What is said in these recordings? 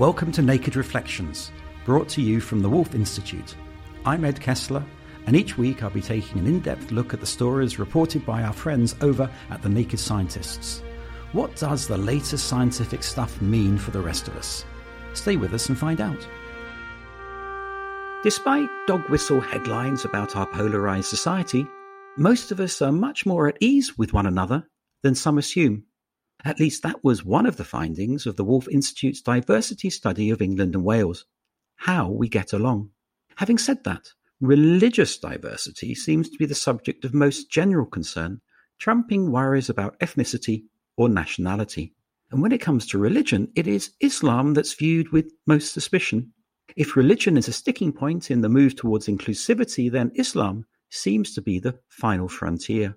Welcome to Naked Reflections, brought to you from the Woolf Institute. I'm Ed Kessler, and each week I'll be taking an in depth look at the stories reported by our friends over at the Naked Scientists. What does the latest scientific stuff mean for the rest of us? Stay with us and find out. Despite dog whistle headlines about our polarized society, most of us are much more at ease with one another than some assume. At least that was one of the findings of the Woolf Institute's diversity study of England and Wales how we get along. Having said that, religious diversity seems to be the subject of most general concern, trumping worries about ethnicity or nationality. And when it comes to religion, it is Islam that's viewed with most suspicion. If religion is a sticking point in the move towards inclusivity, then Islam seems to be the final frontier.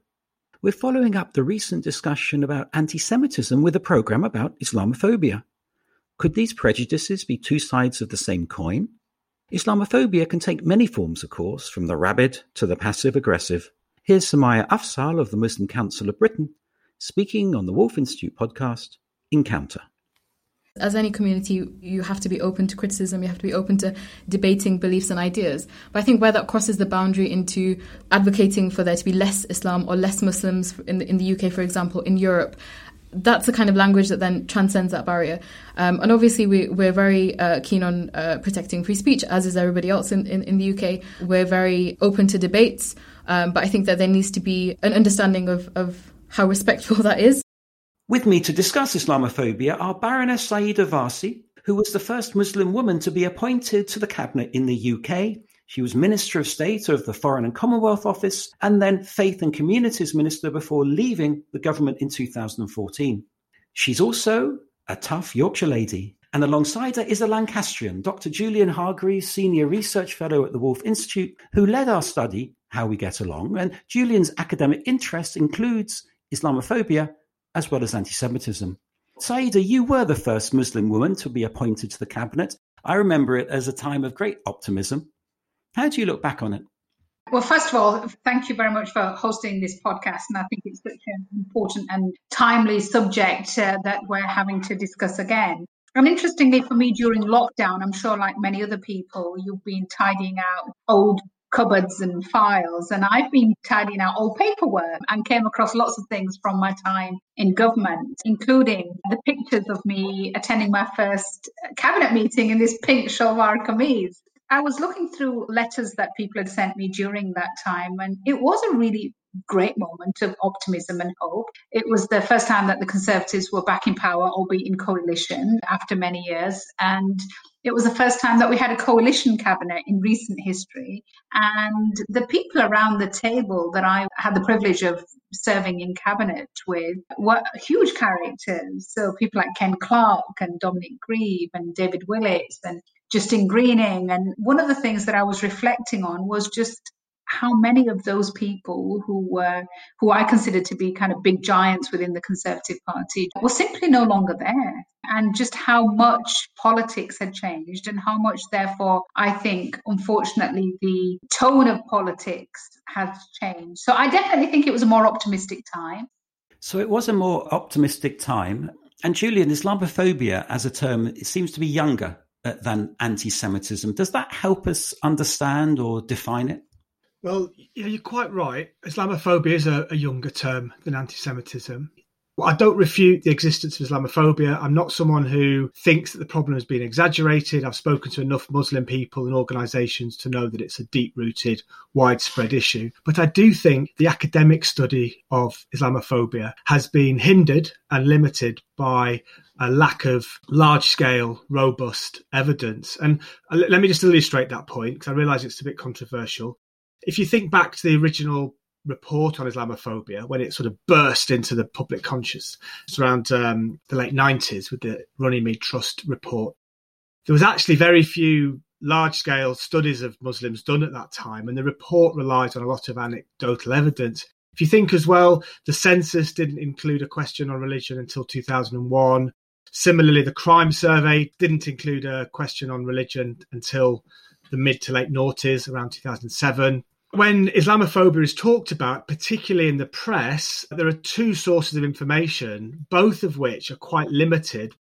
We're following up the recent discussion about anti Semitism with a program about Islamophobia. Could these prejudices be two sides of the same coin? Islamophobia can take many forms, of course, from the rabid to the passive aggressive. Here's Samaya Afzal of the Muslim Council of Britain speaking on the Woolf Institute podcast, Encounter. As any community, you have to be open to criticism, you have to be open to debating beliefs and ideas. But I think where that crosses the boundary into advocating for there to be less Islam or less Muslims in the, in the UK, for example, in Europe, that's the kind of language that then transcends that barrier. Um, and obviously, we, we're very uh, keen on uh, protecting free speech, as is everybody else in, in, in the UK. We're very open to debates, um, but I think that there needs to be an understanding of, of how respectful that is. With me to discuss Islamophobia are Baroness Sayeeda Warsi, who was the first Muslim woman to be appointed to the cabinet in the UK. She was Minister of State of the Foreign and Commonwealth Office and then Faith and Communities Minister before leaving the government in 2014. She's also a tough Yorkshire lady. And alongside her is a Lancastrian, Dr. Julian Hargreaves, Senior Research Fellow at the Woolf Institute, who led our study, How We Get Along. And Julian's academic interest includes Islamophobia as well as anti Semitism. Sayeeda, you were the first Muslim woman to be appointed to the cabinet. I remember it as a time of great optimism. How do you look back on it? Well, first of all, thank you very much for hosting this podcast. And I think it's such an important and timely subject uh, that we're having to discuss again. And interestingly, for me, during lockdown, I'm sure, like many other people, you've been tidying out old cupboards and files. And I've been tidying out old paperwork and came across lots of things from my time in government, including the pictures of me attending my first cabinet meeting in this pink shalwar kameez. I was looking through letters that people had sent me during that time, and it was a really great moment of optimism and hope. It was the first time that the Conservatives were back in power, albeit in coalition after many years. And it was the first time that we had a coalition cabinet in recent history. And the people around the table that I had the privilege of serving in cabinet with were huge characters. So people like Ken Clarke and Dominic Grieve and David Willetts and Justine Greening. And one of the things that I was reflecting on was just how many of those people who were who I consider to be kind of big giants within the Conservative Party were simply no longer there. And just how much politics had changed and how much therefore I think unfortunately the tone of politics has changed. So I definitely think it was a more optimistic time. So it was a more optimistic time. And Julian, Islamophobia as a term, it seems to be younger uh, than anti Semitism. Does that help us understand or define it? Well, you're quite right. Islamophobia is a, a younger term than anti Semitism. I don't refute the existence of Islamophobia. I'm not someone who thinks that the problem has been exaggerated. I've spoken to enough Muslim people and organisations to know that it's a deep rooted, widespread issue. But I do think the academic study of Islamophobia has been hindered and limited by a lack of large scale, robust evidence. And uh, let me just illustrate that point because I realise it's a bit controversial. If you think back to the original report on Islamophobia when it sort of burst into the public conscious. It's around um, the late 90s with the Runnymede Trust report. There was actually very few large scale studies of Muslims done at that time, and the report relies on a lot of anecdotal evidence. If you think as well, the census didn't include a question on religion until 2001. Similarly, the crime survey didn't include a question on religion until the mid to late noughties, around 2007 when Islamophobia is talked about, particularly in the press, there are two sources of information, both of which are quite limited.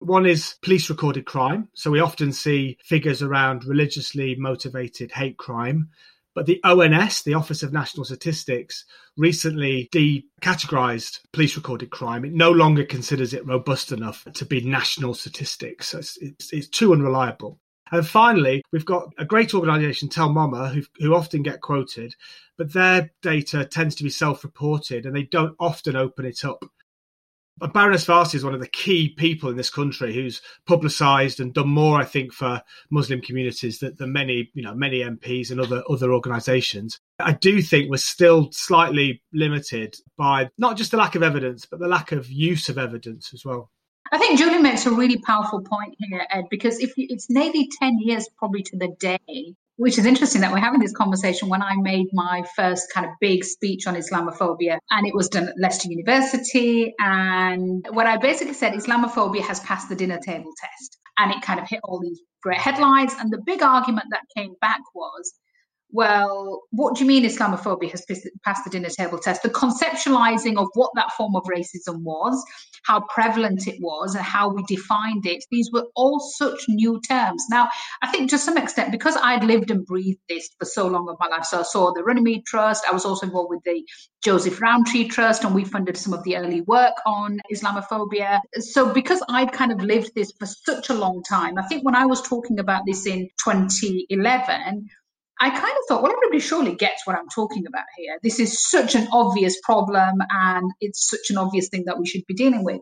One is police recorded crime. So we often see figures around religiously motivated hate crime. But the ONS, the Office of National Statistics, recently decategorized police recorded crime. It no longer considers it robust enough to be national statistics. So it's, it's, it's too unreliable. And finally, we've got a great organisation, Tell Mama, who, who often get quoted, but their data tends to be self-reported and they don't often open it up. But Baroness Warsi is one of the key people in this country who's publicised and done more, I think, for Muslim communities than, than many, you know, many MPs and other other organisations. I do think we're still slightly limited by not just the lack of evidence, but the lack of use of evidence as well. I think Julie makes a really powerful point here, Ed, because if you, it's nearly 10 years probably to the day, which is interesting that we're having this conversation when I made my first kind of big speech on Islamophobia, and it was done at Leicester University. And what I basically said, Islamophobia has passed the dinner table test. And it kind of hit all these great headlines. And the big argument that came back was well, what do you mean Islamophobia has passed the dinner table test? The conceptualizing of what that form of racism was, how prevalent it was, and how we defined it, these were all such new terms. Now, I think to some extent, because I'd lived and breathed this for so long of my life, so I saw the Runnymede Trust, I was also involved with the Joseph Rowntree Trust, and we funded some of the early work on Islamophobia. So, because I'd kind of lived this for such a long time, I think when I was talking about this in 2011, I kind of thought, well, everybody surely gets what I'm talking about here. This is such an obvious problem and it's such an obvious thing that we should be dealing with.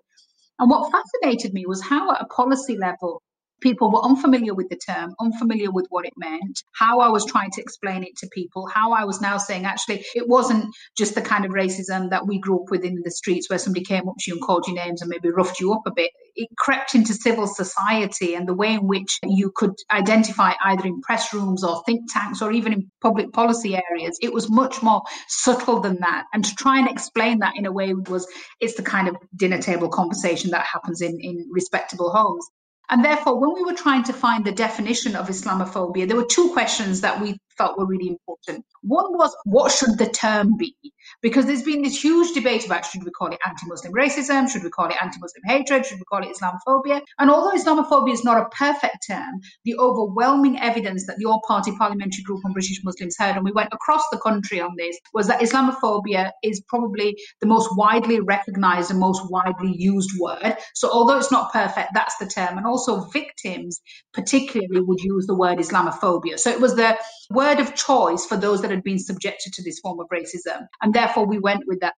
And what fascinated me was how, at a policy level, people were unfamiliar with the term, unfamiliar with what it meant, how I was trying to explain it to people, how I was now saying actually it wasn't just the kind of racism that we grew up with in the streets where somebody came up to you and called you names and maybe roughed you up a bit. It crept into civil society and the way in which you could identify either in press rooms or think tanks or even in public policy areas. It was much more subtle than that. And to try and explain that in a way was it's the kind of dinner table conversation that happens in, in respectable homes. And therefore, when we were trying to find the definition of Islamophobia, there were two questions that we felt were really important. One was, what should the term be? Because there's been this huge debate about should we call it anti Muslim racism? Should we call it anti Muslim hatred? Should we call it Islamophobia? And although Islamophobia is not a perfect term, the overwhelming evidence that the All Party Parliamentary Group on British Muslims heard, and we went across the country on this, was that Islamophobia is probably the most widely recognized and most widely used word. So although it's not perfect, that's the term. And also victims, particularly, would use the word Islamophobia. So it was the word of choice for those that had been subjected to this form of racism. And therefore, we went with that.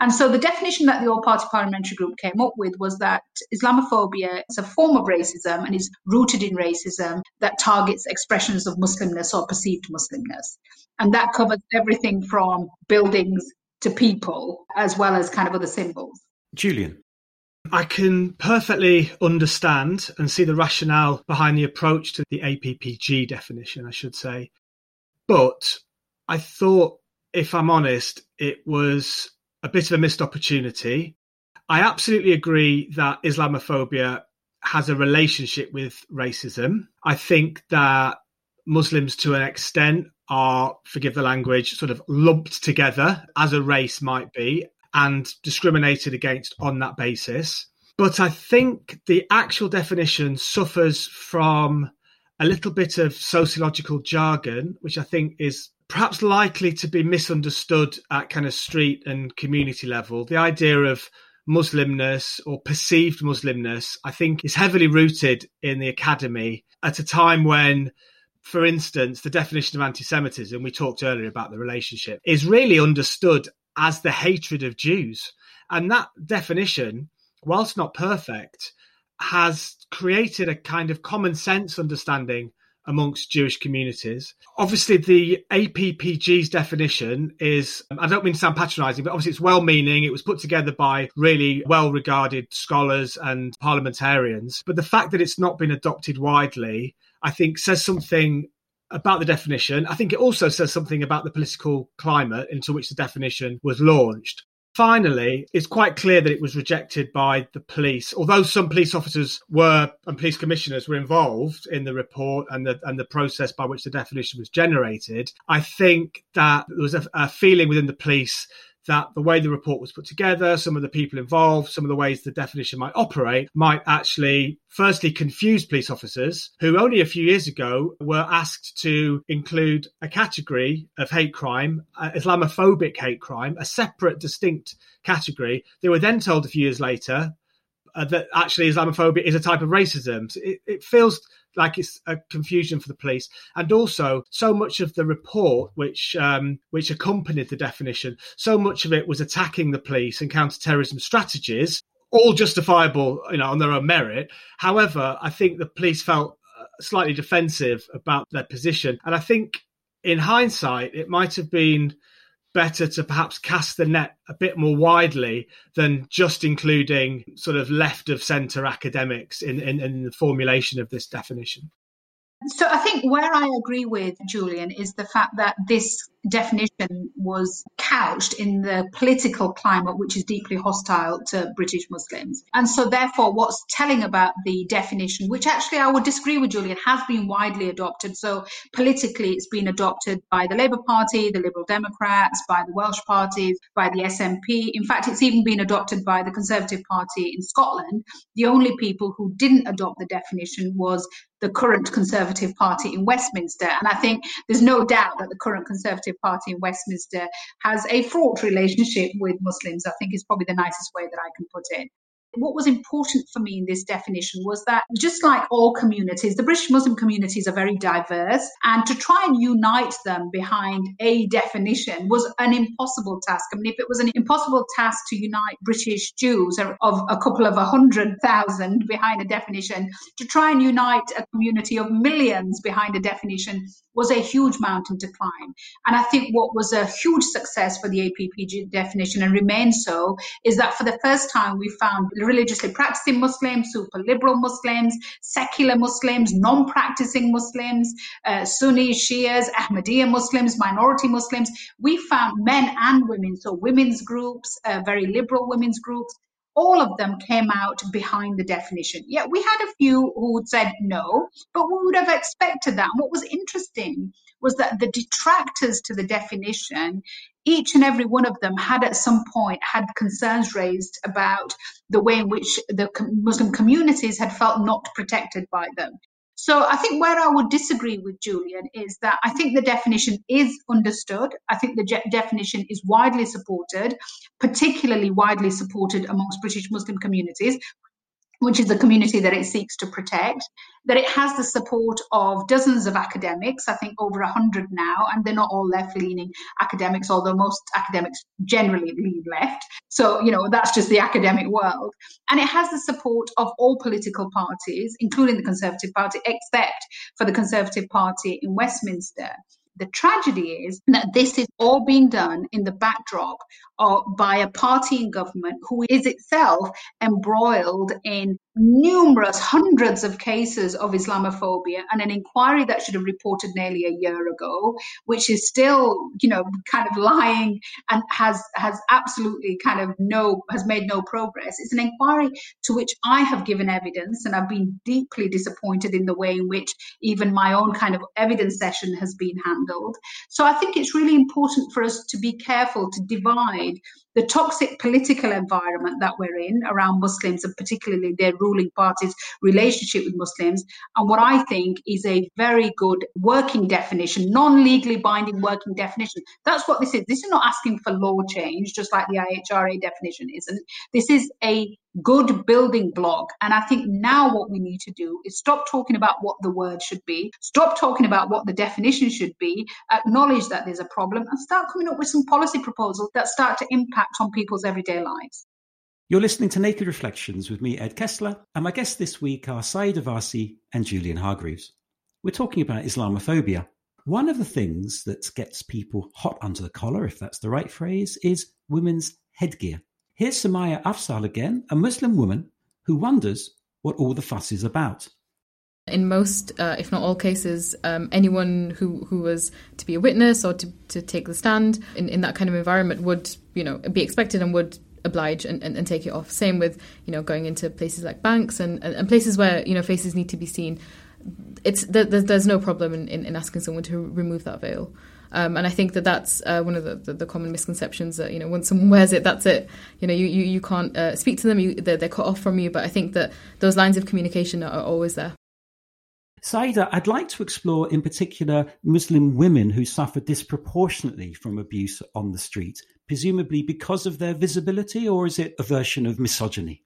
And so the definition that the All Party Parliamentary Group came up with was that Islamophobia is a form of racism and is rooted in racism that targets expressions of Muslimness or perceived Muslimness. And that covers everything from buildings to people, as well as kind of other symbols. Julian. I can perfectly understand and see the rationale behind the approach to the APPG definition, I should say. But I thought, if I'm honest, it was a bit of a missed opportunity. I absolutely agree that Islamophobia has a relationship with racism. I think that Muslims, to an extent, are, forgive the language, sort of lumped together as a race might be and discriminated against on that basis. But I think the actual definition suffers from a little bit of sociological jargon, which I think is perhaps likely to be misunderstood at kind of street and community level. The idea of Muslimness or perceived Muslimness, I think is heavily rooted in the academy at a time when for instance, the definition of anti Semitism, we talked earlier about the relationship, is really understood as the hatred of Jews. And that definition, whilst not perfect, has created a kind of common sense understanding amongst Jewish communities. Obviously, the APPG's definition is, um, I don't mean to sound patronizing, but obviously it's well meaning. It was put together by really well regarded scholars and parliamentarians. But the fact that it's not been adopted widely, I think, says something about the definition. I think it also says something about the political climate into which the definition was launched. Finally, it's quite clear that it was rejected by the police. Although some police officers were and police commissioners were involved in the report and the and the process by which the definition was generated, I think that there was a, a feeling within the police that the way the report was put together, some of the people involved, some of the ways the definition might operate might actually firstly confuse police officers who only a few years ago were asked to include a category of hate crime, uh, Islamophobic hate crime, a separate, distinct category. They were then told a few years later uh, that actually Islamophobia is a type of racism. So it, it feels like it's a confusion for the police, and also so much of the report which um, which accompanied the definition, so much of it was attacking the police and counterterrorism strategies, all justifiable, you know, on their own merit. However, I think the police felt uh, slightly defensive about their position, and I think in hindsight, it might have been better to perhaps cast the net a bit more widely than just including sort of left of centre academics in, in, in the formulation of this definition. So I think where I agree with Julian is the fact that this definition was couched in the political climate, which is deeply hostile to British Muslims. And so, therefore, what's telling about the definition, which actually I would disagree with Julian, has been widely adopted. So, politically, it's been adopted by the Labour Party, the Liberal Democrats, by the Welsh parties, by the SNP. In fact, it's even been adopted by the Conservative Party in Scotland. The only people who didn't adopt the definition was the current Conservative Party in Westminster. And I think there's no doubt that the current Conservative Party in Westminster has a fraught relationship with Muslims, I think is probably the nicest way that I can put it what was important for me in this definition was that just like all communities, the British Muslim communities are very diverse, and to try and unite them behind a definition was an impossible task. I mean, if it was an impossible task to unite British Jews of a couple of a hundred thousand behind a definition, to try and unite a community of millions behind a definition was a huge mountain to climb. And I think what was a huge success for the APPG definition and remains so is that for the first time we found religiously practicing Muslims, super liberal Muslims, secular Muslims, non practicing Muslims, uh, Sunni, Shias, Ahmadiyya Muslims, minority Muslims. We found men and women, so women's groups, uh, very liberal women's groups, all of them came out behind the definition. Yeah, we had a few who said no, but we would have expected that. And what was interesting was that the detractors to the definition, each and every one of them had at some point had concerns raised about the way in which the Muslim communities had felt not protected by them. So I think where I would disagree with Julian is that I think the definition is understood. I think the je- definition is widely supported, particularly widely supported amongst British Muslim communities, which is the community that it seeks to protect, that it has the support of dozens of academics, I think over 100 now, and they're not all left leaning academics, although most academics generally lean left. So, you know, that's just the academic world. And it has the support of all political parties, including the Conservative Party, except for the Conservative Party in Westminster. The tragedy is that this is all being done in the backdrop of, by a party in government who is itself embroiled in numerous hundreds of cases of Islamophobia and an inquiry that should have reported nearly a year ago, which is still, you know, kind of lying and has has absolutely kind of no has made no progress. It's an inquiry to which I have given evidence, and I've been deeply disappointed in the way in which even my own kind of evidence session has been handled. So I think it's really important for us to be careful to divide the toxic political environment that we're in around Muslims and particularly their ruling party's relationship with Muslims, and what I think is a very good working definition, non legally binding working definition. That's what this is. This is not asking for law change, just like the IHRA definition isn't. This is a good building block. And I think now what we need to do is stop talking about what the word should be, stop talking about what the definition should be, acknowledge that there's a problem, and start coming up with some policy proposals that start to impact on people's everyday lives. You're listening to Naked Reflections with me, Ed Kessler, and my guests this week are Sayeeda Warsi and Julian Hargreaves. We're talking about Islamophobia. One of the things that gets people hot under the collar, if that's the right phrase, is women's headgear. Here's Samaya Afzal again, a Muslim woman who wonders what all the fuss is about. In most, uh, if not all cases, um, anyone who, who was to be a witness or to, to take the stand in, in that kind of environment would, you know, be expected and would oblige and, and, and take it off. Same with, you know, going into places like banks and, and, and places where, you know, faces need to be seen. It's there, There's no problem in, in, in asking someone to remove that veil. Um, and I think that that's uh, one of the, the, the, common misconceptions that you know once someone wears it, that's it. You know, you you, you can't uh, speak to them. You, they're, they're, cut off from you. But I think that those lines of communication are, are always there. Sayeeda, I'd like to explore in particular Muslim women who suffer disproportionately from abuse on the street, presumably because of their visibility, or is it a version of misogyny?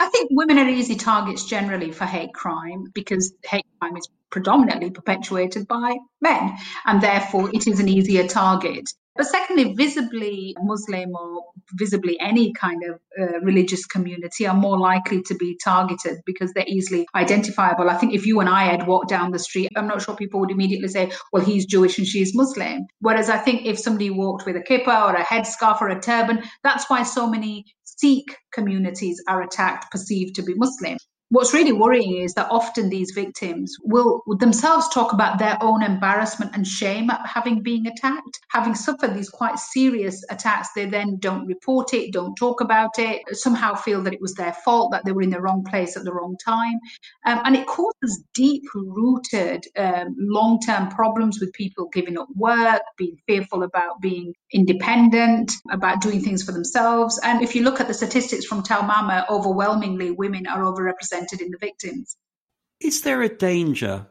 I think women are easy targets generally for hate crime because hate crime is predominantly perpetuated by men, and therefore it is an easier target. But secondly, visibly Muslim or visibly any kind of uh, religious community are more likely to be targeted because they're easily identifiable. I think if you and I had walked down the street, I'm not sure people would immediately say, well, he's Jewish and she's Muslim. Whereas I think if somebody walked with a kippah or a headscarf or a turban, that's why so many Sikh communities are attacked, perceived to be Muslim. What's really worrying is that often these victims will themselves talk about their own embarrassment and shame at having been attacked. Having suffered these quite serious attacks, they then don't report it, don't talk about it, somehow feel that it was their fault, that they were in the wrong place at the wrong time. Um, and it causes deep rooted um, long term problems with people giving up work, being fearful about being independent, about doing things for themselves. And if you look at the statistics from Tell Mama, overwhelmingly women are overrepresented in the victims. Is there a danger?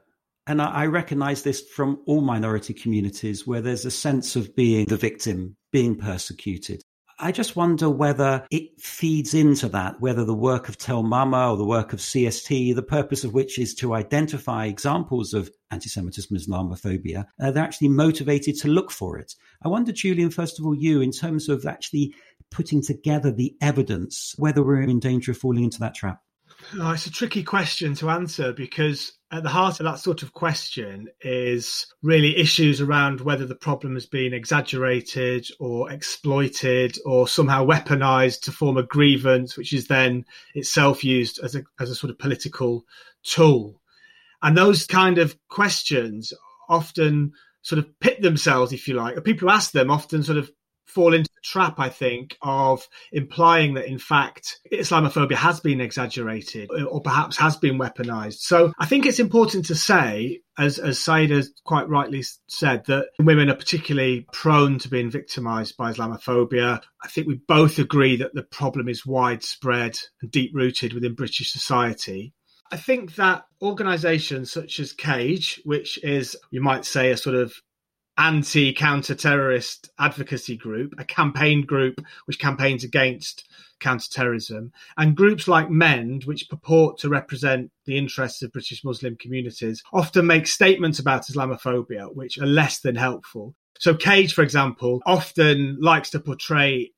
And I, I recognize this from all minority communities where there's a sense of being the victim, being persecuted. I just wonder whether it feeds into that, whether the work of Tell Mama or the work of CST, the purpose of which is to identify examples of anti-Semitism, Islamophobia, uh, they're actually motivated to look for it. I wonder, Julian, first of all, you, in terms of actually putting together the evidence, whether we're in danger of falling into that trap. Oh, it's a tricky question to answer because at the heart of that sort of question is really issues around whether the problem has been exaggerated or exploited or somehow weaponized to form a grievance, which is then itself used as a, as a sort of political tool. And those kind of questions often sort of pit themselves, if you like, or people who ask them often sort of fall into the trap, I think, of implying that in fact Islamophobia has been exaggerated uh, or perhaps has been weaponized. So I think it's important to say, as, as Sayeeda quite rightly said, that women are particularly prone to being victimized by Islamophobia. I think we both agree that the problem is widespread and deep rooted within British society. I think that organisations such as CAGE, which is, you might say, a sort of anti counter-terrorist advocacy group, a campaign group which campaigns against counter-terrorism, and groups like MEND, which purport to represent the interests of British Muslim communities, often make statements about Islamophobia which are less than helpful. So Cage, for example, often likes to portray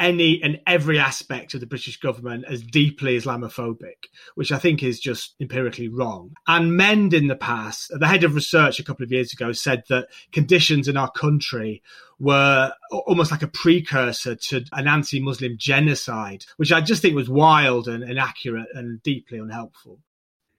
any and every aspect of the British government as deeply Islamophobic, which I think is just empirically wrong. And Mend in the past, the head of research a couple of years ago said that conditions in our country were almost like a precursor to an anti Muslim genocide, which I just think was wild and inaccurate and deeply unhelpful.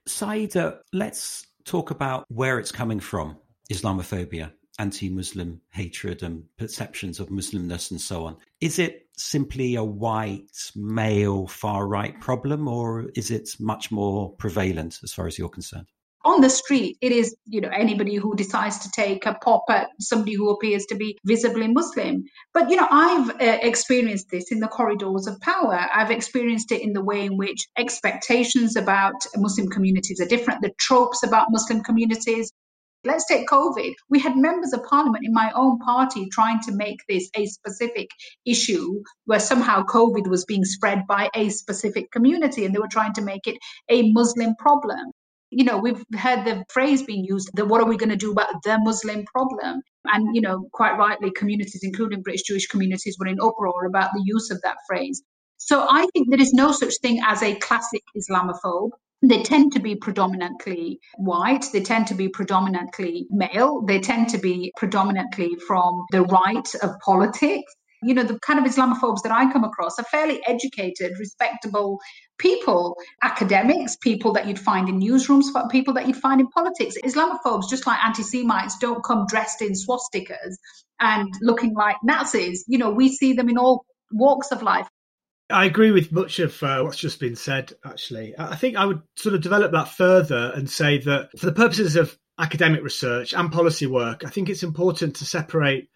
Sayeeda, let's talk about where it's coming from, Islamophobia anti-Muslim hatred and perceptions of Muslimness and so on. Is it simply a white male far right problem, or is it much more prevalent as far as you're concerned? on the street it is you know anybody who decides to take a pop at somebody who appears to be visibly muslim but you know i've uh, experienced this in the corridors of power i've experienced it in the way in which expectations about muslim communities are different the tropes about muslim communities Let's take COVID. We had members of parliament in my own party trying to make this a specific issue where somehow COVID was being spread by a specific community and they were trying to make it a Muslim problem you know, we've heard the phrase being used that what are we going to do about the Muslim problem? And, you know, quite rightly, communities, including British Jewish communities, were in uproar about the use of that phrase. So I think there is no such thing as a classic Islamophobe. They tend to be predominantly white. They tend to be predominantly male. They tend to be predominantly from the right of politics you know, the kind of Islamophobes that I come across are fairly educated, respectable people, academics, people that you'd find in newsrooms, people that you'd find in politics. Islamophobes, just like anti Semites, don't come dressed in swastikas and looking like Nazis. You know, we see them in all walks of life. I agree with much of uh, what's just been said, actually. I think I would sort of develop that further and say that for the purposes of academic research and policy work, I think it's important to separate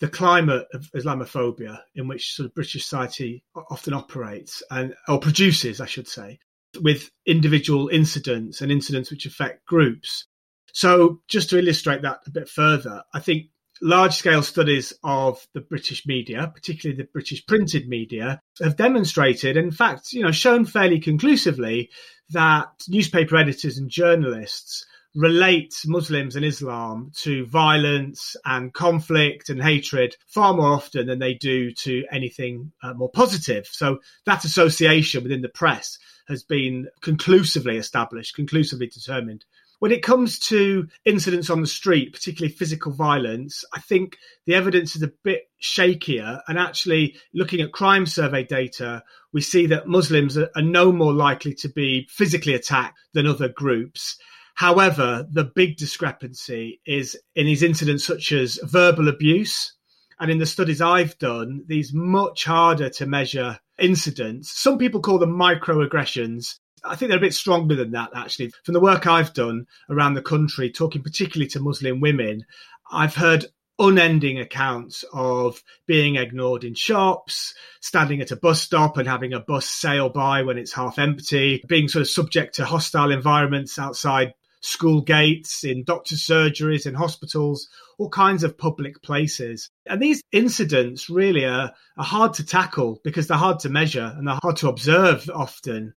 the climate of Islamophobia in which sort of British society often operates and or produces, I should say, with individual incidents and incidents which affect groups. So, just to illustrate that a bit further, I think large scale studies of the British media, particularly the British printed media, have demonstrated, in fact, you know, shown fairly conclusively that newspaper editors and journalists relate Muslims and Islam to violence and conflict and hatred far more often than they do to anything uh, more positive. So that association within the press has been conclusively established, conclusively determined. When it comes to incidents on the street, particularly physical violence, I think the evidence is a bit shakier. And actually, looking at crime survey data, we see that Muslims are, are no more likely to be physically attacked than other groups. However, the big discrepancy is in these incidents such as verbal abuse. And in the studies I've done, these much harder to measure incidents. Some people call them microaggressions. I think they're a bit stronger than that, actually. From the work I've done around the country, talking particularly to Muslim women, I've heard unending accounts of being ignored in shops, standing at a bus stop and having a bus sail by when it's half empty, being sort of subject to hostile environments outside school gates, in doctor's surgeries, in hospitals, all kinds of public places. And these incidents really are, are hard to tackle because they're hard to measure and they're hard to observe often.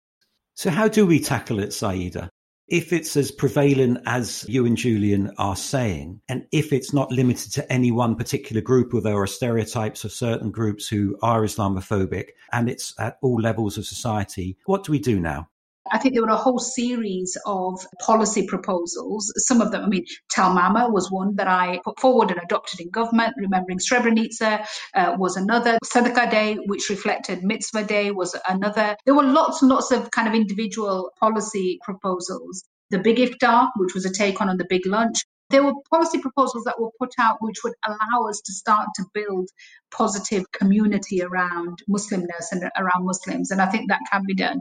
So, how do we tackle it, Sayeeda? If it's as prevalent as you and Julian are saying, and if it's not limited to any one particular group, or there are stereotypes of certain groups who are Islamophobic, and it's at all levels of society, what do we do now? I think there were a whole series of policy proposals. Some of them, I mean, Mama was one that I put forward and adopted in government. Remembering Srebrenica uh, was another. Sadaqah Day, which reflected Mitzvah Day, was another. There were lots and lots of kind of individual policy proposals. The Big Iftar, which was a take on on the Big Lunch, there were policy proposals that were put out which would allow us to start to build positive community around Muslimness and around Muslims. And I think that can be done.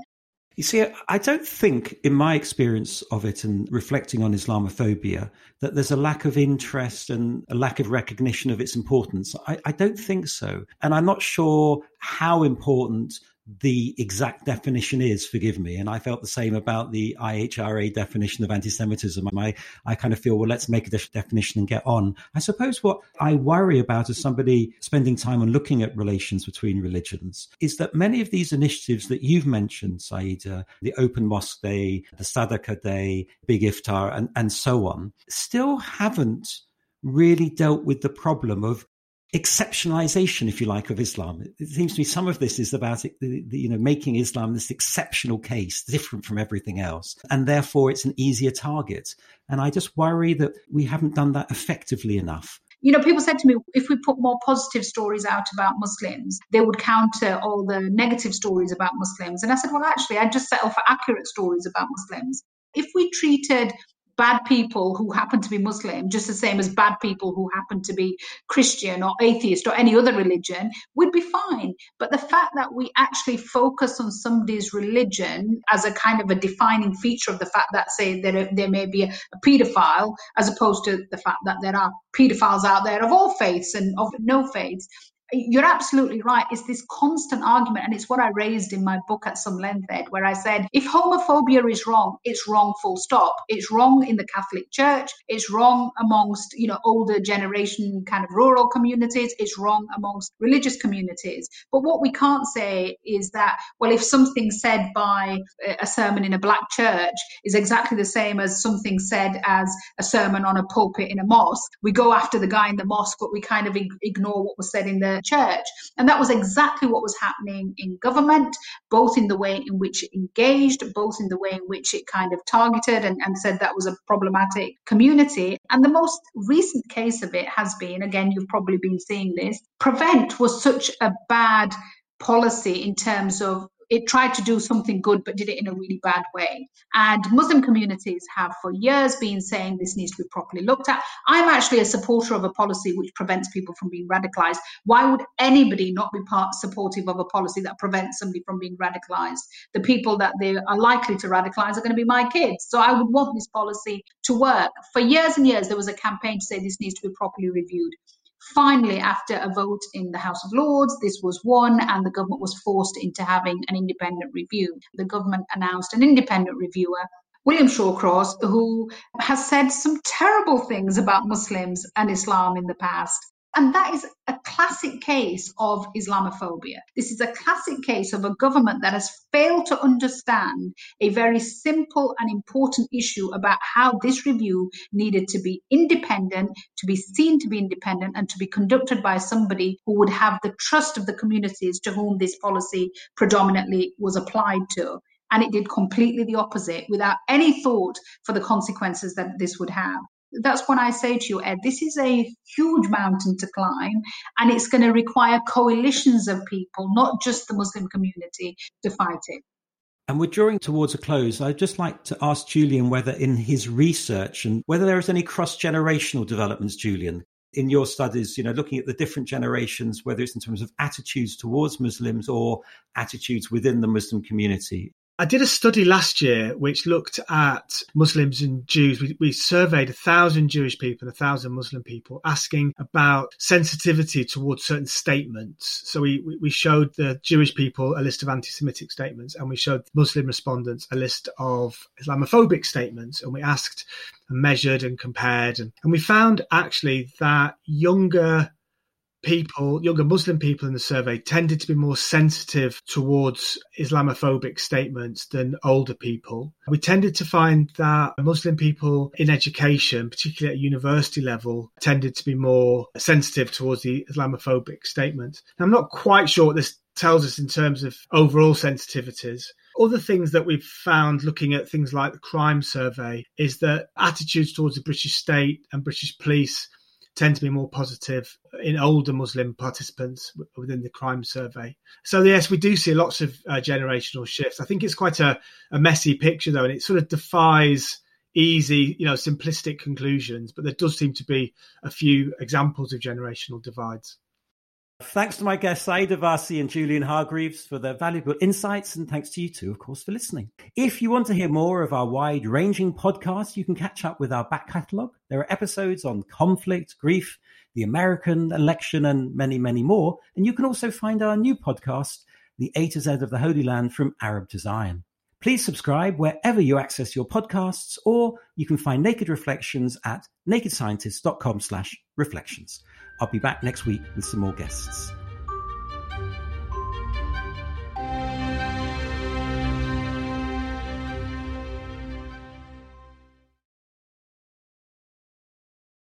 You see, I don't think, in my experience of it and reflecting on Islamophobia, that there's a lack of interest and a lack of recognition of its importance. I, I don't think so. And I'm not sure how important the exact definition is, forgive me. And I felt the same about the IHRA definition of anti Semitism. I, I kind of feel, well, let's make a de- definition and get on. I suppose what I worry about as somebody spending time on looking at relations between religions is that many of these initiatives that you've mentioned, Sayeeda, the Open Mosque Day, the Sadaqah Day, Big Iftar, and, and so on, still haven't really dealt with the problem of exceptionalization, if you like, of Islam. It seems to me some of this is about you know making Islam this exceptional case, different from everything else, and therefore it's an easier target. And I just worry that we haven't done that effectively enough. You know, people said to me, if we put more positive stories out about Muslims, they would counter all the negative stories about Muslims. And I said, well, actually, I'd just settle for accurate stories about Muslims. If we treated bad people who happen to be Muslim, just the same as bad people who happen to be Christian or atheist or any other religion, would be fine. But the fact that we actually focus on somebody's religion as a kind of a defining feature of the fact that, say, there, there may be a, a paedophile, as opposed to the fact that there are paedophiles out there of all faiths and of no faiths, you're absolutely right. It's this constant argument, and it's what I raised in my book at some length, Ed, where I said if homophobia is wrong, it's wrong full stop. It's wrong in the Catholic Church. It's wrong amongst you know older generation kind of rural communities. It's wrong amongst religious communities. But what we can't say is that well, if something said by a sermon in a black church is exactly the same as something said as a sermon on a pulpit in a mosque, we go after the guy in the mosque, but we kind of ignore what was said in the church. And that was exactly what was happening in government, both in the way in which it engaged, both in the way in which it kind of targeted and, and said that was a problematic community. And the most recent case of it has been, again, you've probably been seeing this, Prevent was such a bad policy in terms of it tried to do something good but did it in a really bad way. And Muslim communities have for years been saying this needs to be properly looked at. I'm actually a supporter of a policy which prevents people from being radicalized. Why would anybody not be part supportive of a policy that prevents somebody from being radicalized? The people that they are likely to radicalize are going to be my kids. So I would want this policy to work. For years and years, there was a campaign to say this needs to be properly reviewed. Finally, after a vote in the House of Lords, this was won, and the government was forced into having an independent review. The government announced an independent reviewer William Shawcross, who has said some terrible things about Muslims and Islam in the past. And that is a classic case of Islamophobia. This is a classic case of a government that has failed to understand a very simple and important issue about how this review needed to be independent, to be seen to be independent, and to be conducted by somebody who would have the trust of the communities to whom this policy predominantly was applied to and it did completely the opposite without any thought for the consequences that this would have that's when I say to you, Ed, this is a huge mountain to climb, and it's going to require coalitions of people, not just the Muslim community, to fight it. And we're drawing towards a close. I'd just like to ask Julian whether, in his research, and whether there is any cross generational developments, Julian, in your studies, you know, looking at the different generations, whether it's in terms of attitudes towards Muslims or attitudes within the Muslim community. I did a study last year which looked at Muslims and Jews. We, we surveyed a thousand Jewish people, and a thousand Muslim people, asking about sensitivity towards certain statements. So we, we showed the Jewish people a list of anti-Semitic statements, and we showed Muslim respondents a list of Islamophobic statements, and we asked and measured and compared, and, and we found actually that younger people, younger Muslim people in the survey tended to be more sensitive towards Islamophobic statements than older people. We tended to find that Muslim people in education, particularly at university level, tended to be more sensitive towards the Islamophobic statements. I'm not quite sure what this tells us in terms of overall sensitivities. Other things that we've found looking at things like the crime survey is that attitudes towards the British state and British police tend to be more positive in older Muslim participants within the crime survey. So yes, we do see lots of uh, generational shifts. I think it's quite a, a messy picture though, and it sort of defies easy, you know, simplistic conclusions. But there does seem to be a few examples of generational divides. Thanks to my guests, Sayeeda Warsi and Julian Hargreaves, for their valuable insights, and thanks to you too, of course, for listening. If you want to hear more of our wide ranging podcasts, you can catch up with our back catalogue. There are episodes on conflict, grief, the American election, and many, many more. And you can also find our new podcast, The A to Z of the Holy Land from Arab to Zion. Please subscribe wherever you access your podcasts, or you can find Naked Reflections at nakedscientist.com slash reflections. I'll be back next week with some more guests.